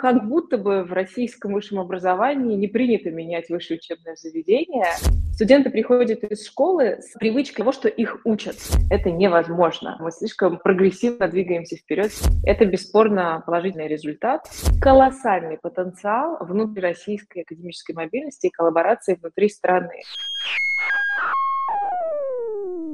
как будто бы в российском высшем образовании не принято менять высшее учебное заведение. Студенты приходят из школы с привычкой того, что их учат. Это невозможно. Мы слишком прогрессивно двигаемся вперед. Это бесспорно положительный результат. Колоссальный потенциал внутрироссийской академической мобильности и коллаборации внутри страны.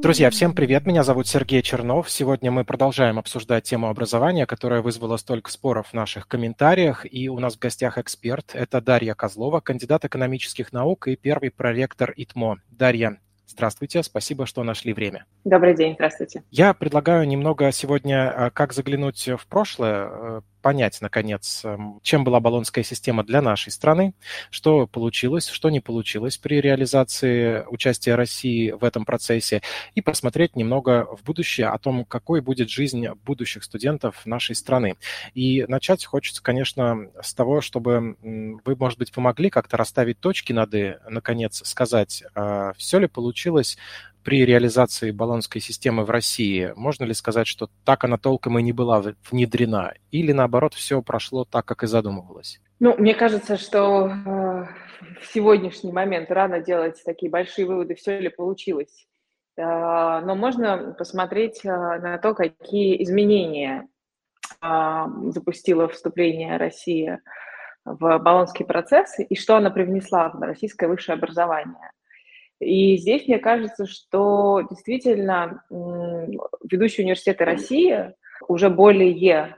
Друзья, всем привет! Меня зовут Сергей Чернов. Сегодня мы продолжаем обсуждать тему образования, которая вызвала столько споров в наших комментариях. И у нас в гостях эксперт. Это Дарья Козлова, кандидат экономических наук и первый проректор ИТМО. Дарья, Здравствуйте, спасибо, что нашли время. Добрый день, здравствуйте. Я предлагаю немного сегодня а, как заглянуть в прошлое, э, понять, наконец, эм, чем была баллонская система для нашей страны, что получилось, что не получилось при реализации участия России в этом процессе, и посмотреть немного в будущее о том, какой будет жизнь будущих студентов нашей страны. И начать хочется, конечно, с того, чтобы вы, может быть, помогли как-то расставить точки над «и», наконец сказать, а, все ли получилось при реализации баллонской системы в России, можно ли сказать, что так она толком и не была внедрена? Или наоборот, все прошло так, как и задумывалось? Ну, мне кажется, что э, в сегодняшний момент рано делать такие большие выводы, все ли получилось. Э, но можно посмотреть э, на то, какие изменения э, запустило вступление России в баллонский процесс и что она привнесла в российское высшее образование. И здесь мне кажется, что действительно ведущие университеты России уже более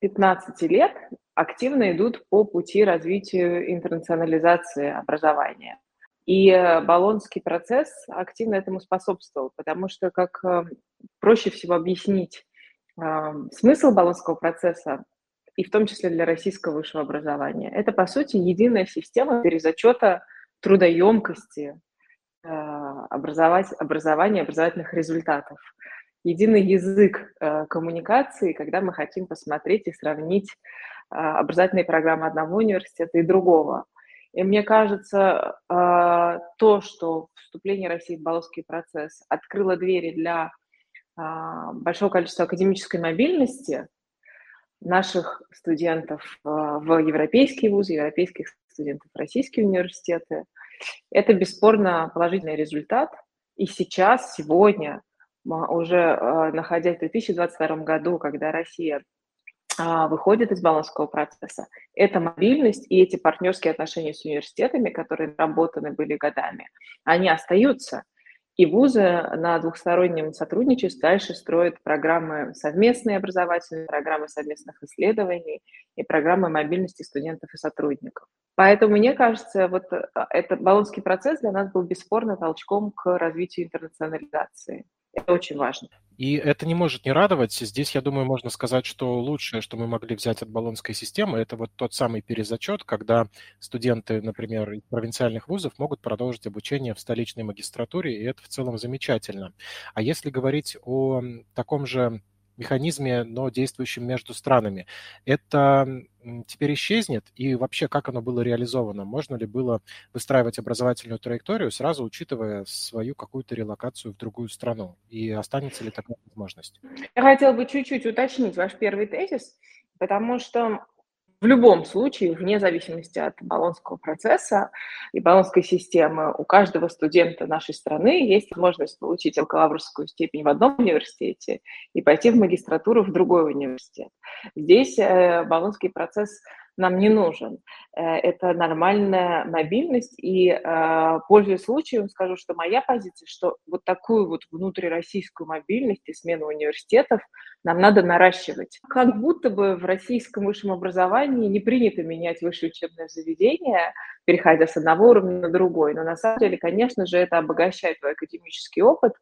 15 лет активно идут по пути развития интернационализации образования. И Болонский процесс активно этому способствовал, потому что как э, проще всего объяснить э, смысл Болонского процесса, и в том числе для российского высшего образования, это, по сути, единая система перезачета трудоемкости, образовать, образования, образовательных результатов. Единый язык э, коммуникации, когда мы хотим посмотреть и сравнить а, образовательные программы одного университета и другого. И мне кажется, то, что вступление России в Болонский процесс открыло двери для большого количества академической мобильности наших студентов в европейские вузы, европейских студентов в российские университеты – это бесспорно положительный результат. И сейчас, сегодня, уже э, находясь в 2022 году, когда Россия а, выходит из баланского процесса, эта мобильность и эти партнерские отношения с университетами, которые работаны были годами, они остаются. И вузы на двухстороннем сотрудничестве дальше строят программы совместные образовательные, программы совместных исследований и программы мобильности студентов и сотрудников. Поэтому, мне кажется, вот э, этот баллонский процесс для нас был бесспорно толчком к развитию интернационализации. Это очень важно. И это не может не радовать. Здесь, я думаю, можно сказать, что лучшее, что мы могли взять от баллонской системы, это вот тот самый перезачет, когда студенты, например, из провинциальных вузов могут продолжить обучение в столичной магистратуре, и это в целом замечательно. А если говорить о таком же механизме, но действующем между странами. Это теперь исчезнет? И вообще, как оно было реализовано? Можно ли было выстраивать образовательную траекторию, сразу учитывая свою какую-то релокацию в другую страну? И останется ли такая возможность? Я хотела бы чуть-чуть уточнить ваш первый тезис, потому что в любом случае, вне зависимости от баллонского процесса и баллонской системы, у каждого студента нашей страны есть возможность получить бакалаврскую степень в одном университете и пойти в магистратуру в другой университет. Здесь э, баллонский процесс нам не нужен. Э, это нормальная мобильность, и, э, пользуясь случаем, скажу, что моя позиция, что вот такую вот внутрироссийскую мобильность и смену университетов нам надо наращивать. Как будто бы в российском высшем образовании не принято менять высшее учебное заведение, переходя с одного уровня на другой, но на самом деле, конечно же, это обогащает твой академический опыт,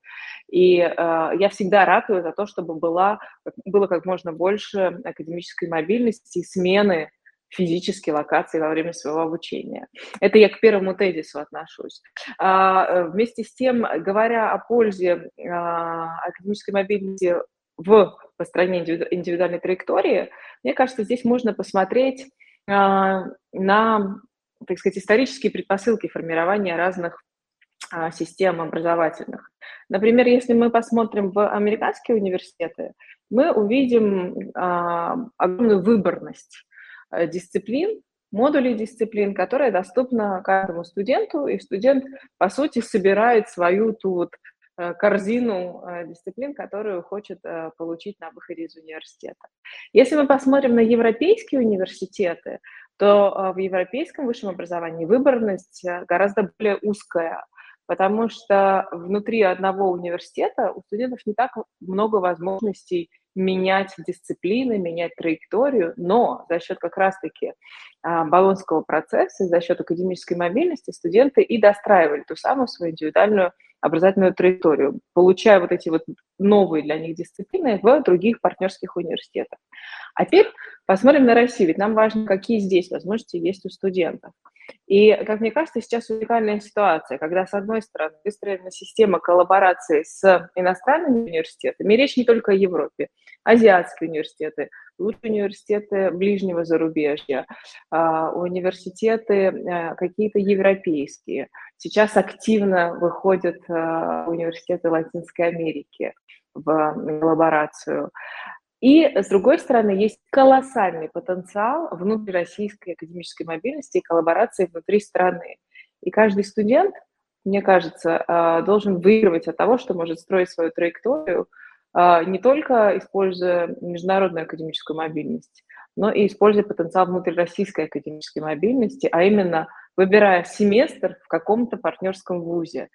и э, я всегда ратую за то, чтобы была, было как можно больше академической мобильности и смены физически локации во время своего обучения. Это я к первому тезису отношусь. А, э, вместе с тем, говоря о пользе а, академической мобильности в построении индивидуальной траектории, мне кажется, здесь можно посмотреть а, на, так сказать, исторические предпосылки формирования разных систем образовательных. Например, если мы посмотрим в американские университеты, мы увидим огромную выборность дисциплин, модулей дисциплин, которая доступна каждому студенту, и студент, по сути, собирает свою ту вот Э, корзину э, дисциплин, которую хочет э, получить на выходе из университета. Если мы посмотрим на европейские университеты, то в европейском высшем образовании выборность гораздо более узкая, потому что внутри одного университета у студентов не так много возможностей менять дисциплины, менять траекторию, но за счет как раз-таки а, баллонского процесса, за счет академической мобильности студенты и достраивали ту самую свою индивидуальную образовательную траекторию, получая вот эти вот новые для них дисциплины в других партнерских университетах. А теперь посмотрим на Россию, ведь нам важно, какие здесь возможности есть у студентов. И, как мне кажется, сейчас уникальная ситуация, когда, с одной стороны, выстроена система коллаборации с иностранными университетами, речь не только о Европе, азиатские университеры, лучшие университеты ближнего зарубежья, а, университеты э, какие-то европейские. Сейчас активно выходят а, университеты Латинской Америки в коллаборацию. И, с другой стороны, есть колоссальный потенциал внутрироссийской академической мобильности и коллаборации внутри страны. И каждый студент, мне кажется, а, должен выигрывать от того, что может строить свою траекторию а, не только используя международную академическую мобильность, но и используя потенциал внутрироссийской академической мобильности, а именно выбирая семестр в каком-то партнерском вузе.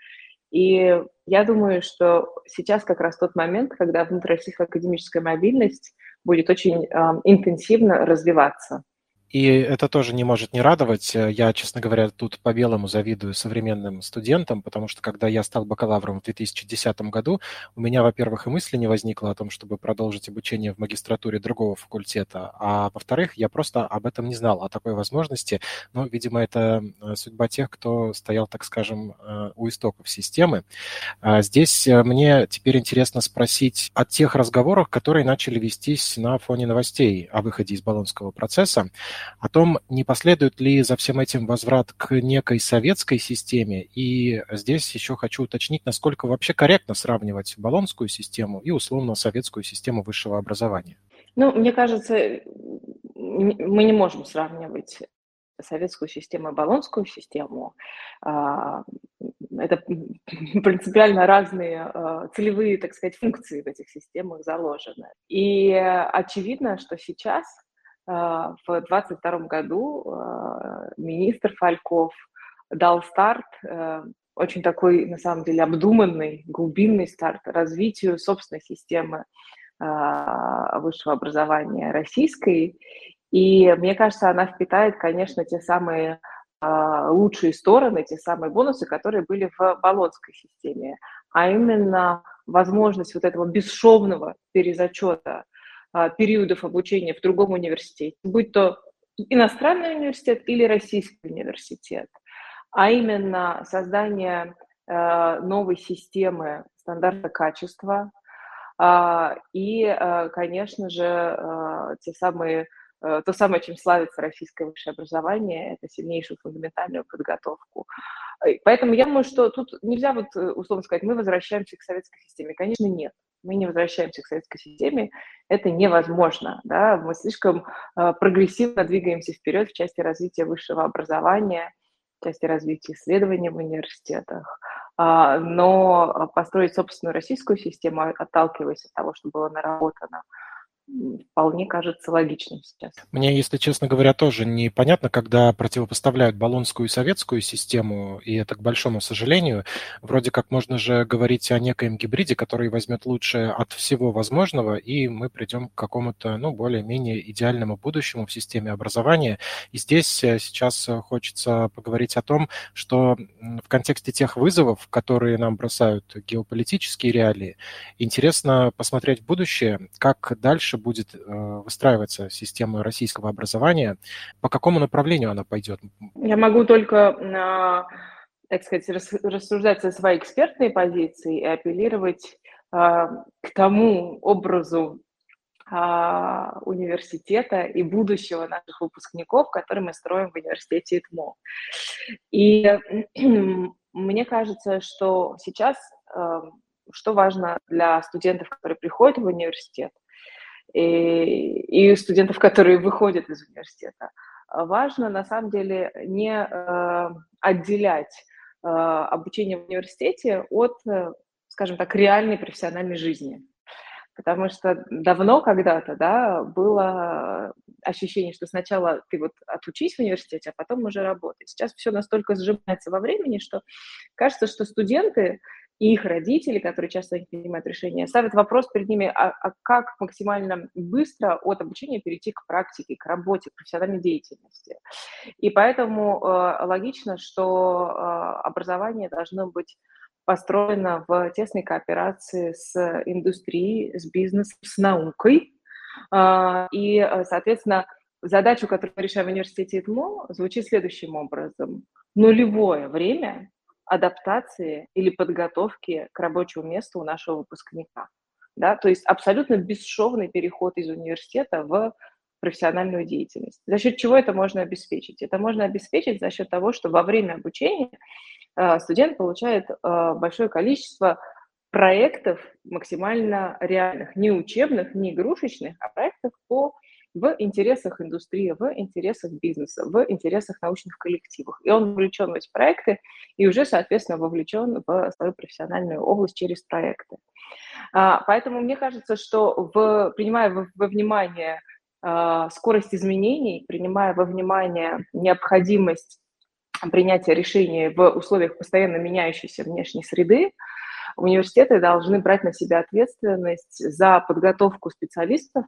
И я думаю, что сейчас как раз тот момент, когда внутрироссийская академическая мобильность будет очень э, интенсивно развиваться. И это тоже не может не радовать. Я, честно говоря, тут по-белому завидую современным студентам, потому что когда я стал бакалавром в 2010 году, у меня, во-первых, и мысли не возникло о том, чтобы продолжить обучение в магистратуре другого факультета, а во-вторых, я просто об этом не знал, о такой возможности. Но, видимо, это э, судьба тех, кто стоял, так скажем, э, у истоков системы. А здесь э, мне теперь интересно спросить о тех разговорах, которые начали вестись на фоне новостей о выходе из Болонского процесса о том, не последует ли за всем этим возврат к некой советской системе. И здесь еще хочу уточнить, насколько вообще корректно сравнивать баллонскую систему и условно-советскую систему высшего образования. Ну, мне кажется, мы не можем сравнивать советскую систему и баллонскую систему. А, это принципиально разные а, целевые, так сказать, функции в этих системах заложены. И очевидно, что сейчас в 2022 году а, министр Фальков дал старт, э, очень такой, на самом деле, обдуманный, глубинный старт развитию собственной системы а, высшего образования российской. И мне кажется, она впитает, конечно, те самые лучшие стороны, те самые бонусы, которые были в Болонской системе, а именно возможность вот этого бесшовного перезачета а, периодов обучения в другом университете, будь то иностранный университет или российский университет, а именно создание а, новой системы стандарта качества а, и, конечно же, те самые то самое, чем славится российское высшее образование, это сильнейшую фундаментальную подготовку. Поэтому я думаю, что тут нельзя вот условно сказать, мы возвращаемся к советской системе. Конечно, нет мы не возвращаемся к советской системе, это невозможно. Да? Мы слишком э, прогрессивно двигаемся вперед в части развития высшего образования, в части развития исследований в университетах. А, но построить собственную российскую систему, отталкиваясь от того, что было наработано, вполне кажется логичным сейчас. Мне, если честно говоря, тоже непонятно, когда противопоставляют баллонскую и советскую систему, и это, к большому сожалению, вроде как можно же говорить о некоем гибриде, который возьмет лучшее от всего возможного, и мы придем к какому-то, ну, более-менее идеальному будущему в системе образования. И здесь э, сейчас хочется поговорить о том, что в контексте тех вызовов, которые нам бросают геополитические реалии, интересно посмотреть в будущее, как дальше дальше будет э, выстраиваться система российского образования, по какому направлению она пойдет? Я могу только, так сказать, рассуждать со своей экспертной позиции и апеллировать а, к тому образу а, университета и будущего наших выпускников, который мы строим в университете ИТМО. И мне кажется, что сейчас что важно для студентов, которые приходят в университет – и, и студентов, которые выходят из университета. Важно, на самом деле, не э, отделять э, обучение в университете от, э, скажем так, реальной профессиональной жизни. Потому что давно когда-то, да, было ощущение, что сначала ты вот отучись в университете, а потом уже работай. Сейчас все настолько сжимается во времени, что кажется, что студенты и их родители, которые часто принимают решения, ставят вопрос перед ними, а, а как максимально быстро от обучения перейти к практике, к работе, к профессиональной деятельности. И поэтому э, логично, что э, образование должно быть построено в тесной кооперации с индустрией, с бизнесом, с наукой. Э, и, соответственно, задачу, которую мы решаем в университете ИТМО, звучит следующим образом. Нулевое время адаптации или подготовки к рабочему месту у нашего выпускника. Да? То есть абсолютно бесшовный переход из университета в профессиональную деятельность. За счет чего это можно обеспечить? Это можно обеспечить за счет того, что во время обучения э, студент получает э, большое количество проектов максимально реальных, не учебных, не игрушечных, а проектов по в интересах индустрии, в интересах бизнеса, в интересах научных коллективов. И он вовлечен в эти проекты и уже, соответственно, вовлечен в свою профессиональную область через проекты. А, поэтому мне кажется, что в, принимая во, во внимание а, скорость изменений, принимая во внимание необходимость принятия решений в условиях постоянно меняющейся внешней среды, университеты должны брать на себя ответственность за подготовку специалистов,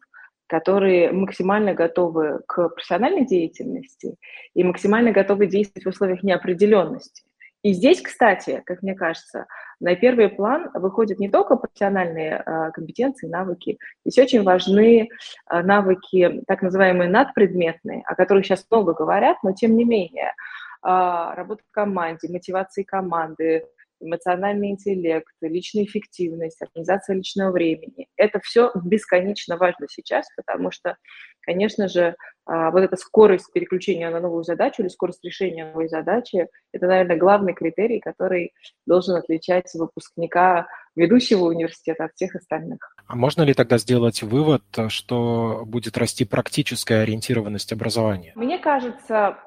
которые максимально готовы к профессиональной деятельности и максимально готовы действовать в условиях неопределенности. И здесь, кстати, как мне кажется, на первый план выходят не только профессиональные э, компетенции, навыки, здесь очень важны э, навыки, так называемые надпредметные, о которых сейчас много говорят, но тем не менее, э, работа в команде, мотивации команды, эмоциональный интеллект, личная эффективность, организация личного времени. Это все бесконечно важно сейчас, потому что, конечно же, а, вот эта скорость переключения на новую задачу или скорость решения новой задачи, это, наверное, главный критерий, который должен отличать выпускника ведущего университета от всех остальных. А можно ли тогда сделать вывод, что будет расти практическая ориентированность образования? Мне кажется,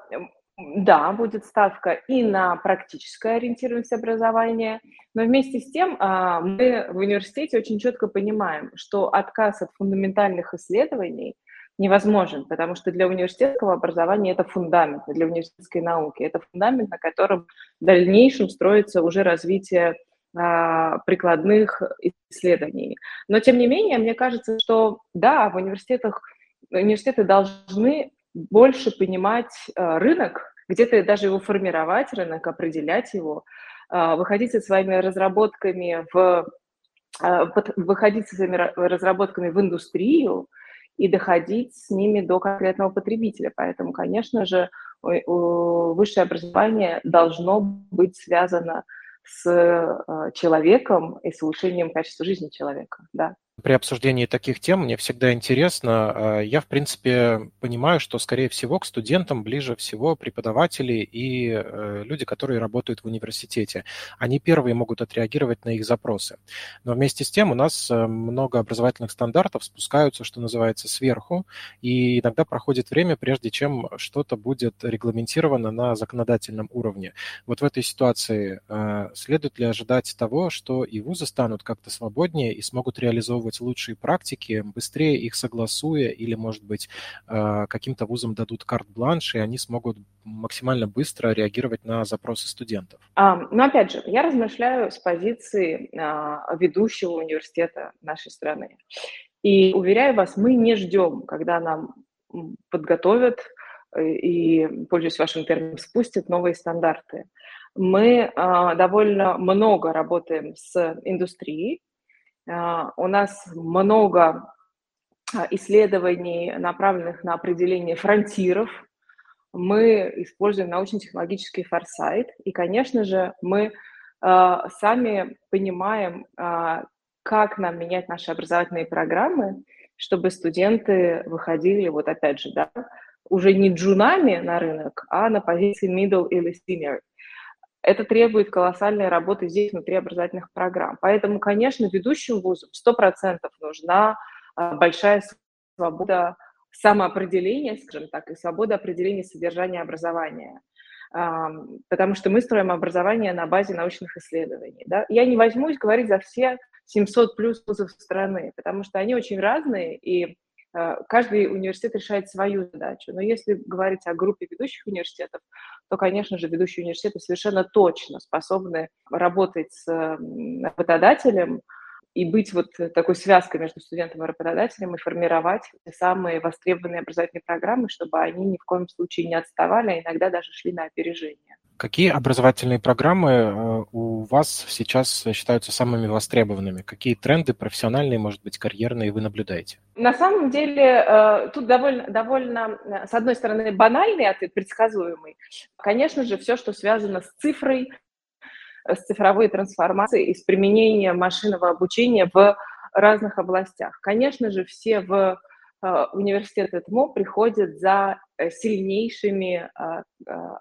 да, будет ставка. И на практическое ориентированность образования, но вместе с тем а, мы в университете очень четко понимаем, что отказ от фундаментальных исследований невозможен, потому что для университетского образования это фундамент, для университетской науки это фундамент, на котором в дальнейшем строится уже развитие а, прикладных исследований. Но тем не менее, мне кажется, что да, в университетах университеты должны больше понимать э, рынок, где-то даже его формировать, рынок, определять его, э, выходить со своими разработками в э, выходить со своими разработками в индустрию и доходить с ними до конкретного потребителя. Поэтому, конечно же, высшее образование должно быть связано с человеком и с улучшением качества жизни человека. Да при обсуждении таких тем мне всегда интересно. Э, я, в принципе, понимаю, что, скорее всего, к студентам ближе всего преподаватели и э, люди, которые работают в университете. Они первые могут отреагировать на их запросы. Но вместе с тем у нас э, много образовательных стандартов спускаются, что называется, сверху, и иногда проходит время, прежде чем что-то будет регламентировано на законодательном уровне. Вот в этой ситуации следует ли ожидать того, что и вузы станут как-то свободнее и смогут реализовывать реализовывать лучшие практики, быстрее их согласуя, или, может быть, э, каким-то вузам дадут карт-бланш, и они смогут максимально быстро реагировать на запросы студентов? А, ну, опять же, я размышляю с позиции а, ведущего университета нашей страны. И уверяю вас, мы не ждем, когда нам подготовят э, и, пользуясь вашим термином, спустят новые стандарты. Мы а, довольно много работаем с индустрией, а, у нас много а, исследований, направленных на определение фронтиров. Мы используем научно-технологический форсайт. И, конечно же, мы а, сами понимаем, как нам менять наши образовательные программы, чтобы студенты выходили, вот опять же, да, уже не джунами на рынок, а на позиции middle или senior. Это требует колоссальной работы здесь, внутри образовательных программ. Поэтому, конечно, ведущим вузам 100% нужна а, большая свобода самоопределения, скажем так, и свобода определения содержания образования. Потому что мы строим образование на базе научных исследований. Да? Я не возьмусь говорить за все 700 плюс вузов страны, потому что они очень разные, и каждый университет решает свою задачу. Но если говорить о группе ведущих университетов, то, конечно же, ведущие университеты совершенно точно способны работать с работодателем, и быть вот такой связкой между студентом и работодателем и формировать самые востребованные образовательные программы, чтобы они ни в коем случае не отставали, а иногда даже шли на опережение. Какие образовательные программы э, у вас сейчас считаются самыми востребованными? Какие тренды профессиональные, может быть, карьерные вы наблюдаете? На самом деле э, тут довольно, довольно, э, с одной стороны, банальный ответ, предсказуемый. Конечно же, все, что связано с цифрой, с цифровой трансформацией и с применением машинного обучения в разных областях. Конечно же, все в университет ТМО приходят за сильнейшими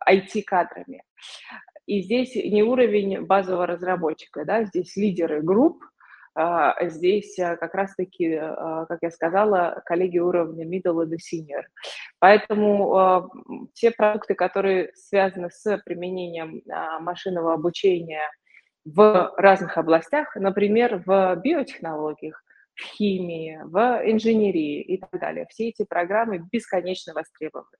IT-кадрами. Э, и здесь не уровень базового разработчика, да, здесь лидеры групп, а, здесь а, как раз-таки, а, как я сказала, коллеги уровня middle и senior. Поэтому те продукты, которые связаны с применением машинного обучения в разных областях, например, в биотехнологиях, в химии, в инженерии и так далее. Все эти программы бесконечно востребованы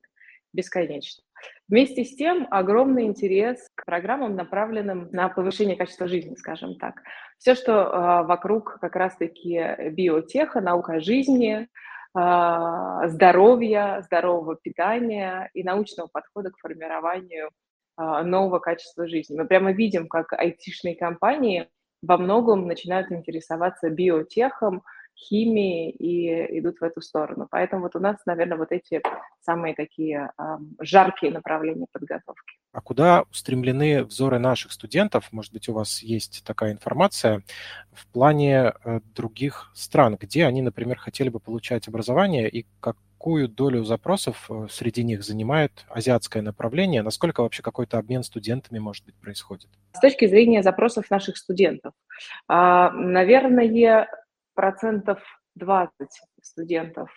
бесконечно. Вместе с тем огромный интерес к программам, направленным на повышение качества жизни, скажем так. Все, что э, вокруг как раз-таки биотеха, наука жизни, э, здоровья, здорового питания и научного подхода к формированию э, нового качества жизни. Мы прямо видим, как айтишные компании во многом начинают интересоваться биотехом, химии и идут в эту сторону. Поэтому вот у нас, наверное, вот эти самые такие э, жаркие направления подготовки. А куда устремлены взоры наших студентов? Может быть, у вас есть такая информация в плане э, других стран, где они, например, хотели бы получать образование и какую долю запросов э, среди них занимает азиатское направление? Насколько вообще какой-то обмен студентами, может быть, происходит? С точки зрения запросов наших студентов, а, наверное, процентов 20 студентов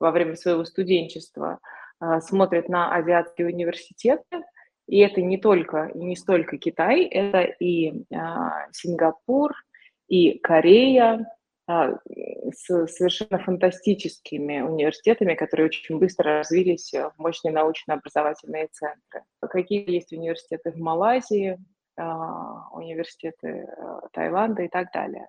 во время своего студенчества а, смотрят на азиатские университеты, и это не только и не столько Китай, это и а, Сингапур, и Корея а, с совершенно фантастическими университетами, которые очень быстро развились в мощные научно-образовательные центры. Какие есть университеты в Малайзии, университеты Таиланда и так далее.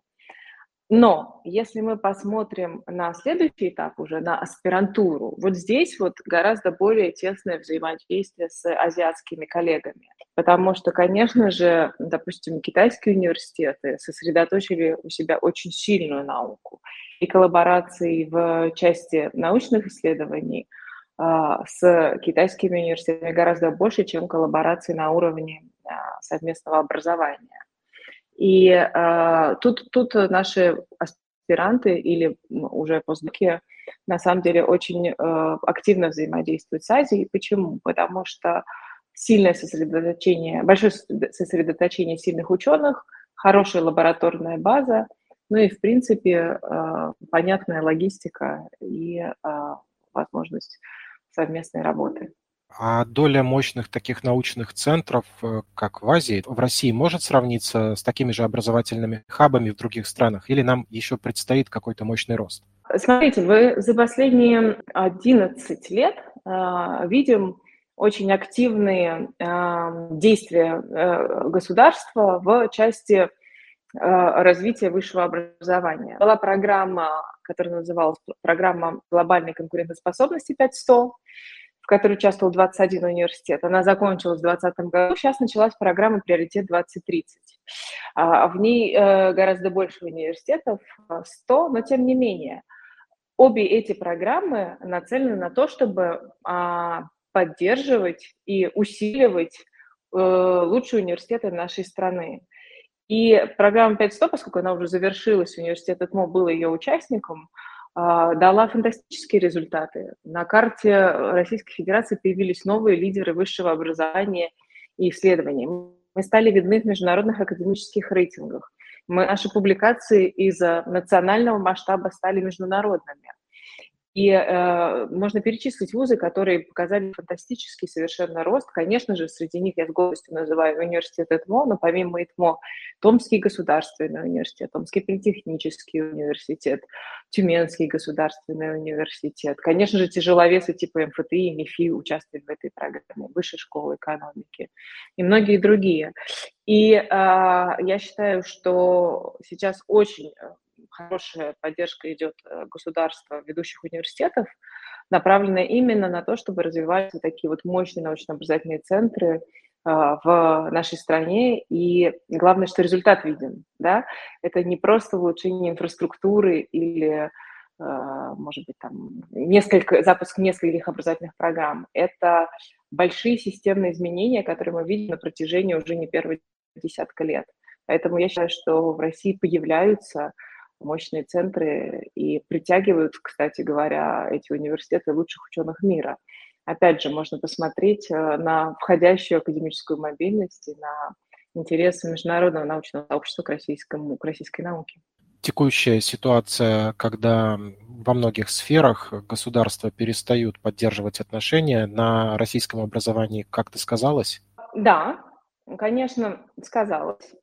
Но если мы посмотрим на следующий этап, уже на аспирантуру, вот здесь вот гораздо более тесное взаимодействие с азиатскими коллегами. Потому что, конечно же, допустим, китайские университеты сосредоточили у себя очень сильную науку. И коллаборации в части научных исследований а, с китайскими университетами гораздо больше, чем коллаборации на уровне а, совместного образования. И э, тут, тут наши аспиранты или уже постдоки на самом деле очень э, активно взаимодействуют с Азией. Почему? Потому что сильное сосредоточение, большое сосредоточение сильных ученых, хорошая лабораторная база, ну и, в принципе, э, понятная логистика и э, возможность совместной работы. А доля мощных таких научных центров, э, как в Азии, в России может сравниться с такими же образовательными хабами в других странах? Или нам еще предстоит какой-то мощный рост? Смотрите, вы за последние 11 лет э, видим очень активные э, действия э, государства в части э, развития высшего образования. Была программа, которая называлась программа глобальной конкурентоспособности 500, которой участвовал 21 университет. Она закончилась в 2020 году. Сейчас началась программа «Приоритет 2030». А, в ней э, гораздо больше университетов, 100, но тем не менее. Обе эти программы нацелены на то, чтобы а, поддерживать и усиливать э, лучшие университеты нашей страны. И программа 500, поскольку она уже завершилась, университет ЭТМО был ее участником, а, дала фантастические результаты. На карте Российской Федерации появились новые лидеры высшего образования и исследований. Мы стали видны в международных академических рейтингах. Мы, наши публикации из национального масштаба стали международными. И э, можно перечислить вузы, которые показали фантастический совершенно рост. Конечно же, среди них я с гордостью называю университет ЭТМО, но помимо ЭТМО Томский государственный университет, Томский политехнический университет, Тюменский государственный университет. Конечно же, тяжеловесы типа МФТИ и МИФИ участвуют в этой программе, Высшей школы экономики и многие другие. И э, я считаю, что сейчас очень э, хорошая поддержка идет э, государства ведущих университетов, направленная именно на то, чтобы развивать такие вот мощные научно-образовательные центры а, в нашей стране. И главное, что результат виден. Да? Это не просто улучшение инфраструктуры или а, может быть, там, несколько, запуск нескольких образовательных программ. Это большие системные изменения, которые мы видим на протяжении уже не первого десятка лет. Поэтому я считаю, что в России появляются мощные центры и притягивают, кстати говоря, эти университеты лучших ученых мира. Опять же, можно посмотреть э, на входящую академическую мобильность и на интересы международного научного сообщества к, российскому, к российской науке. Текущая ситуация, когда во многих сферах государства перестают поддерживать отношения на российском образовании, как-то сказалось? Да, конечно, сказалось.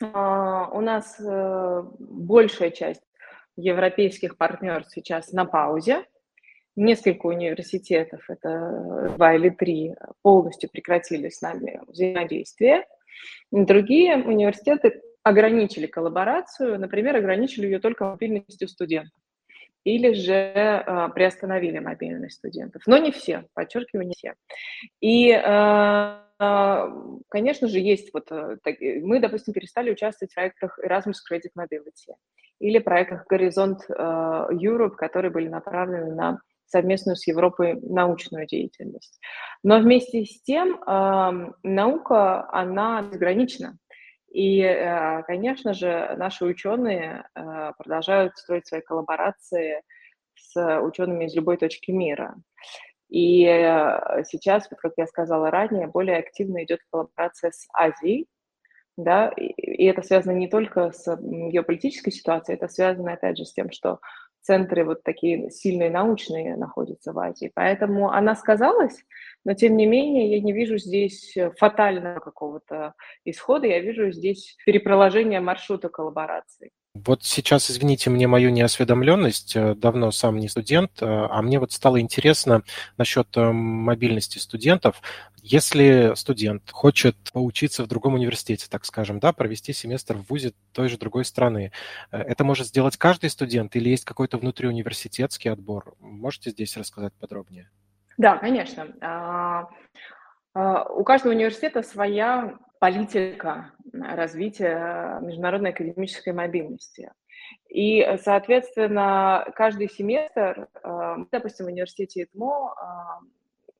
А, у нас э, большая часть европейских партнеров сейчас на паузе. Несколько университетов, это два или три, полностью прекратили с нами взаимодействие. Другие университеты ограничили коллаборацию, например, ограничили ее только мобильностью студентов или же э, приостановили мобильность студентов. Но не все, подчеркиваю, не все. И э, конечно же, есть вот, э, э, мы, допустим, перестали участвовать в проектах Erasmus Credit Mobility или проектах Горизонт э, Europe, которые были направлены на совместную с Европой научную деятельность. Но вместе с тем наука, она безгранична. И, конечно же, наши ученые продолжают строить свои коллаборации с учеными из любой точки мира. И э, сейчас, как я сказала ранее, более активно идет коллаборация с Азией, да, и это связано не только с геополитической ситуацией, это связано, опять же, с тем, что центры вот такие сильные научные находятся в Азии. Поэтому она сказалась, но тем не менее я не вижу здесь фатального какого-то исхода, я вижу здесь перепроложение маршрута коллаборации. Вот сейчас, извините мне мою неосведомленность, э, давно сам не студент, э, а мне вот стало интересно насчет э, мобильности студентов. Если студент хочет поучиться в другом университете, так скажем, да, провести семестр в ВУЗе той же другой страны, это может сделать каждый студент или есть какой-то внутриуниверситетский отбор? Можете здесь рассказать подробнее? Да, конечно. А, а, у каждого университета своя политика развития международной академической мобильности. И, соответственно, каждый семестр, а, мы, допустим, в университете ИТМО а,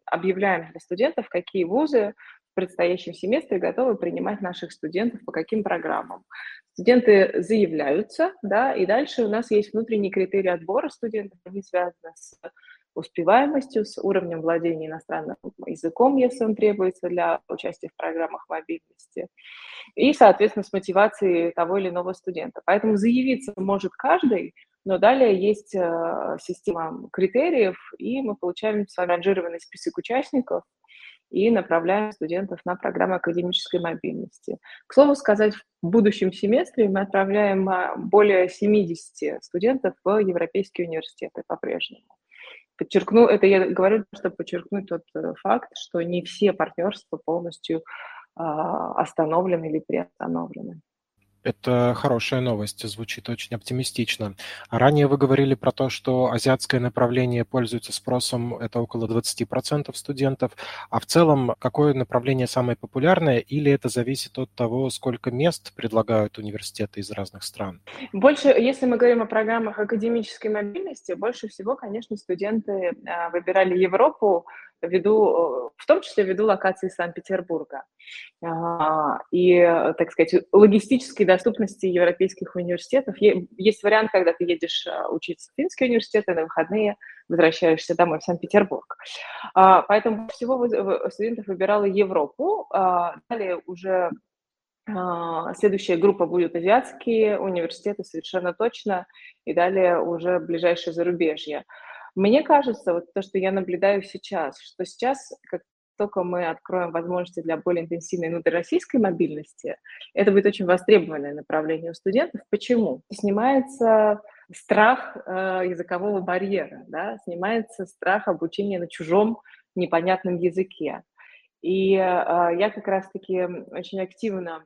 объявляем для студентов, какие вузы в предстоящем семестре готовы принимать наших студентов по каким программам. Студенты заявляются, да, и дальше у нас есть внутренние критерии отбора студентов, они связаны с успеваемостью, с уровнем владения иностранным языком, если он требуется для участия в программах мобильности, и, соответственно, с мотивацией того или иного студента. Поэтому заявиться может каждый, но далее есть э, система критериев, и мы получаем ранжированный список участников и направляем студентов на программу академической мобильности. К слову сказать, в будущем семестре мы отправляем а, более 70 студентов в европейские университеты по-прежнему подчеркну, это я говорю, чтобы подчеркнуть тот э, факт, что не все партнерства полностью а, остановлены или приостановлены. Это хорошая новость, звучит очень оптимистично. А ранее вы говорили про то, что азиатское направление пользуется спросом, это около 20% студентов. А в целом, какое направление самое популярное, или это зависит от того, сколько мест предлагают университеты из разных стран? Больше, если мы говорим о программах академической мобильности, больше всего, конечно, студенты а, выбирали Европу, ввиду, в том числе ввиду локации Санкт-Петербурга а, и, так сказать, логистической доступности европейских университетов. Есть вариант, когда ты едешь а, учиться в финский университет, и на выходные возвращаешься домой в Санкт-Петербург. А, поэтому всего студентов выбирала Европу. Далее уже Следующая группа будет азиатские университеты, совершенно точно, и далее уже ближайшее зарубежье. Мне кажется, вот то, что я наблюдаю сейчас, что сейчас, как только мы откроем возможности для более интенсивной внутрироссийской мобильности, это будет очень востребованное направление у студентов. Почему? Снимается страх э, языкового барьера, да? снимается страх обучения на чужом непонятном языке. И э, я как раз-таки очень активно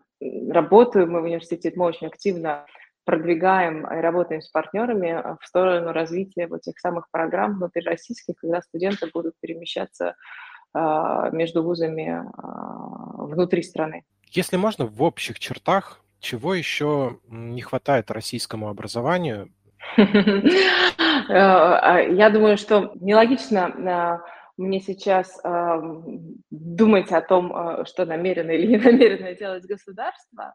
работаю, мы в университете, мы очень активно продвигаем и работаем с партнерами э, в сторону развития вот тех самых программ внутрироссийских, когда студенты будут перемещаться а, между вузами а, внутри страны. Если можно, в общих чертах, чего еще не хватает российскому образованию? Э, а, я думаю, что нелогично мне сейчас думать о том, что намерено или не намерено делать государство,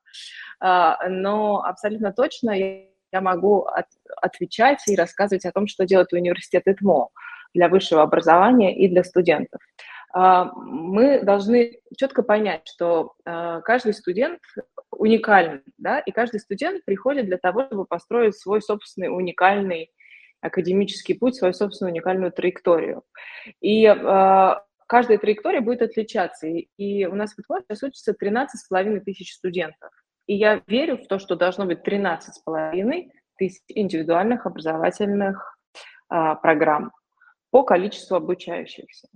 но абсолютно точно я могу отвечать и рассказывать о том, что делает университет ИТМО для высшего образования и для студентов. А, мы должны четко понять, что а, каждый студент уникальный, да, и каждый студент приходит для того, чтобы построить свой собственный уникальный академический путь, свою собственную уникальную траекторию. И а, каждая траектория будет отличаться. И, у нас в ИТМО сейчас учатся 13,5 тысяч студентов. И я верю в то, что должно быть 13,5 тысяч индивидуальных образовательных а, программ по количеству обучающихся.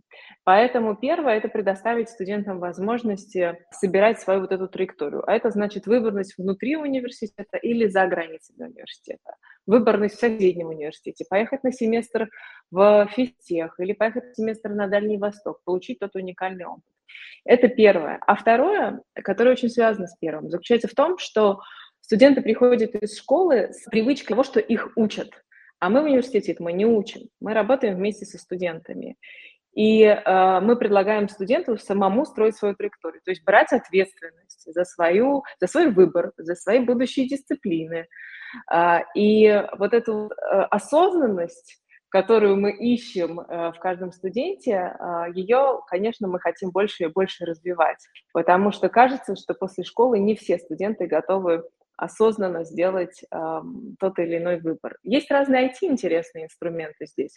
Поэтому первое – это предоставить студентам возможности собирать свою вот эту траекторию. А это значит выборность внутри университета или за границами университета. Выборность в соседнем университете, поехать на семестр в физтех или поехать на семестр на Дальний Восток, получить тот уникальный опыт. Это первое. А второе, которое очень связано с первым, заключается в том, что студенты приходят из школы с привычкой того, что их учат – а мы в университете мы не учим, мы работаем вместе со студентами. И э, мы предлагаем студенту самому строить свою траекторию, то есть брать ответственность за, свою, за свой выбор, за свои будущие дисциплины. Э, и вот эту э, осознанность, которую мы ищем э, в каждом студенте, э, ее, конечно, мы хотим больше и больше развивать, потому что кажется, что после школы не все студенты готовы осознанно сделать э, тот или иной выбор. Есть разные IT-интересные инструменты здесь.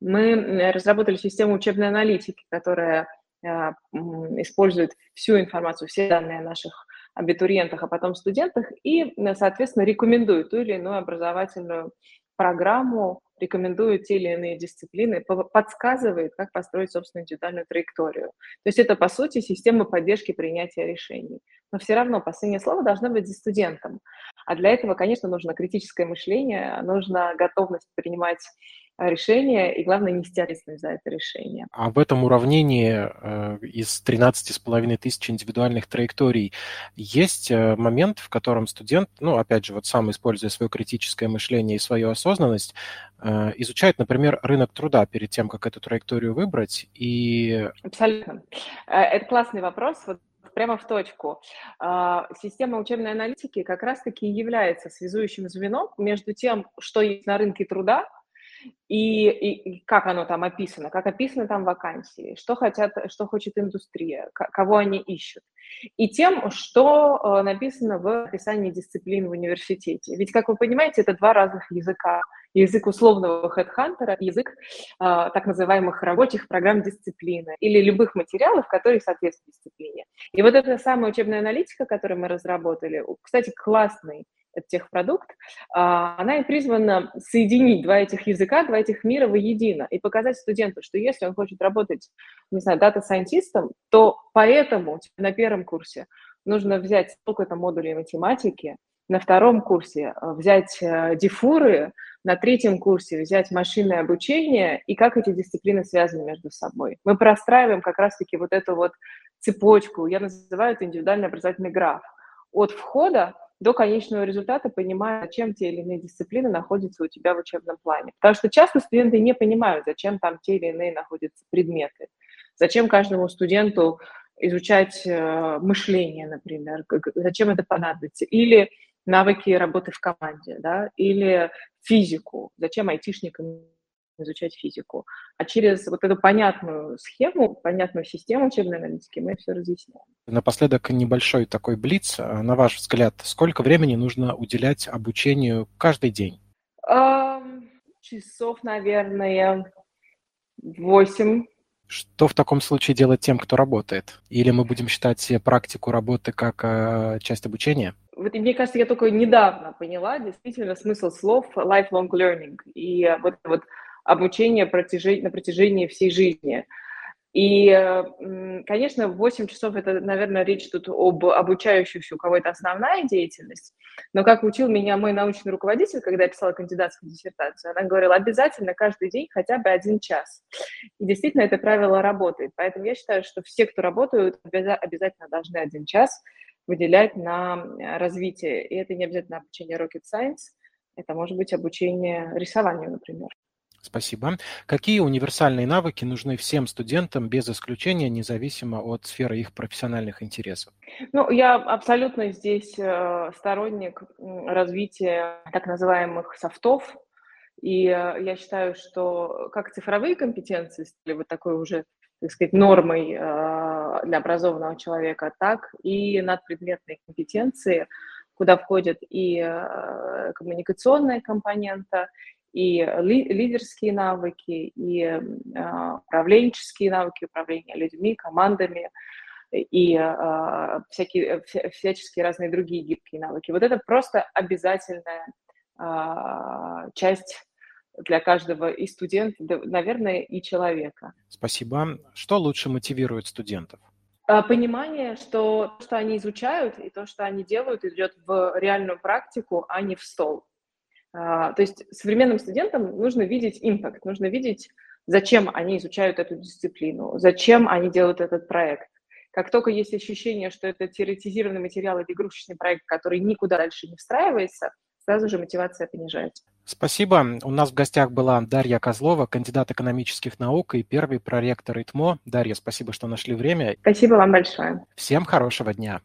Мы разработали систему учебной аналитики, которая использует всю информацию, все данные о наших абитуриентах, а потом студентах, и, соответственно, рекомендует ту или иную образовательную программу, рекомендует те или иные дисциплины, подсказывает, как построить собственную индивидуальную траекторию. То есть это, по сути, система поддержки принятия решений. Но все равно последнее слово должно быть за студентом. А для этого, конечно, нужно критическое мышление, нужна готовность принимать решение, и главное, нести ответственность за это решение. А в этом уравнении э, из 13,5 тысяч индивидуальных траекторий есть э, момент, в котором студент, ну, опять же, вот сам используя свое критическое мышление и свою осознанность, э, изучает, например, рынок труда перед тем, как эту траекторию выбрать, и... Абсолютно. Это классный вопрос. Вот прямо в точку. Система учебной аналитики как раз-таки является связующим звеном между тем, что есть на рынке труда, и, и, и как оно там описано, как описаны там вакансии, что хотят, что хочет индустрия, кого они ищут, и тем, что э, написано в описании дисциплин в университете. Ведь, как вы понимаете, это два разных языка. Язык условного хедхантера, язык э, так называемых рабочих программ дисциплины или любых материалов, которые соответствуют дисциплине. И вот эта самая учебная аналитика, которую мы разработали, кстати, классный техпродукт, а, она и призвана соединить два этих языка, два этих мира воедино и показать студенту, что если он хочет работать, не знаю, дата-сайентистом, то поэтому на первом курсе нужно взять сколько-то модулей математики, на втором курсе э, взять э, дифуры, на третьем курсе взять машинное обучение и как эти дисциплины связаны между собой. Мы простраиваем как раз-таки вот эту вот цепочку, я называю это индивидуальный образовательный граф. От входа до конечного результата, понимая, зачем те или иные дисциплины находятся у тебя в учебном плане. Потому что часто студенты не понимают, зачем там те или иные находятся предметы. Зачем каждому студенту изучать э, мышление, например, зачем это понадобится. Или навыки работы в команде, да, или физику. Зачем айтишникам изучать физику. А через вот эту понятную схему, понятную систему учебной аналитики мы все разъясняем. Напоследок небольшой такой блиц. На ваш взгляд, сколько времени нужно уделять обучению каждый день? Часов, наверное, Восемь. Что в таком случае делать тем, кто работает? Или мы будем считать практику работы как э, часть обучения? Вот, мне кажется, я только недавно поняла действительно смысл слов lifelong learning и вот, вот обучение на протяжении всей жизни. И, конечно, 8 часов – это, наверное, речь тут об обучающихся, у кого это основная деятельность. Но как учил меня мой научный руководитель, когда я писала кандидатскую диссертацию, она говорила, обязательно каждый день хотя бы один час. И действительно это правило работает. Поэтому я считаю, что все, кто работают, обязательно должны один час выделять на э, развитие. И это не обязательно обучение rocket science, это может быть обучение рисованию, например. Спасибо. Какие универсальные навыки нужны всем студентам без исключения, независимо от сферы их профессиональных интересов? Ну, я абсолютно здесь э, сторонник развития так называемых софтов. И э, я считаю, что как цифровые компетенции стали вот такой уже, так сказать, нормой э, для образованного человека, так и надпредметные компетенции, куда входят и коммуникационная компонента, и лидерские навыки, и а, управленческие навыки, управления людьми, командами, и а, всякие, всяческие разные другие гибкие навыки. Вот это просто обязательная а, часть для каждого и студента, наверное, и человека. Спасибо. Что лучше мотивирует студентов? Понимание, что то, что они изучают, и то, что они делают, идет в реальную практику, а не в стол. А, то есть современным студентам нужно видеть импакт, нужно видеть, зачем они изучают эту дисциплину, зачем они делают этот проект. Как только есть ощущение, что это теоретизированный материал или игрушечный проект, который никуда дальше не встраивается, сразу же мотивация понижается. Спасибо. У нас в гостях была Дарья Козлова, кандидат экономических наук и первый проректор ИТМО. Дарья, спасибо, что нашли время. Спасибо вам большое. Всем хорошего дня.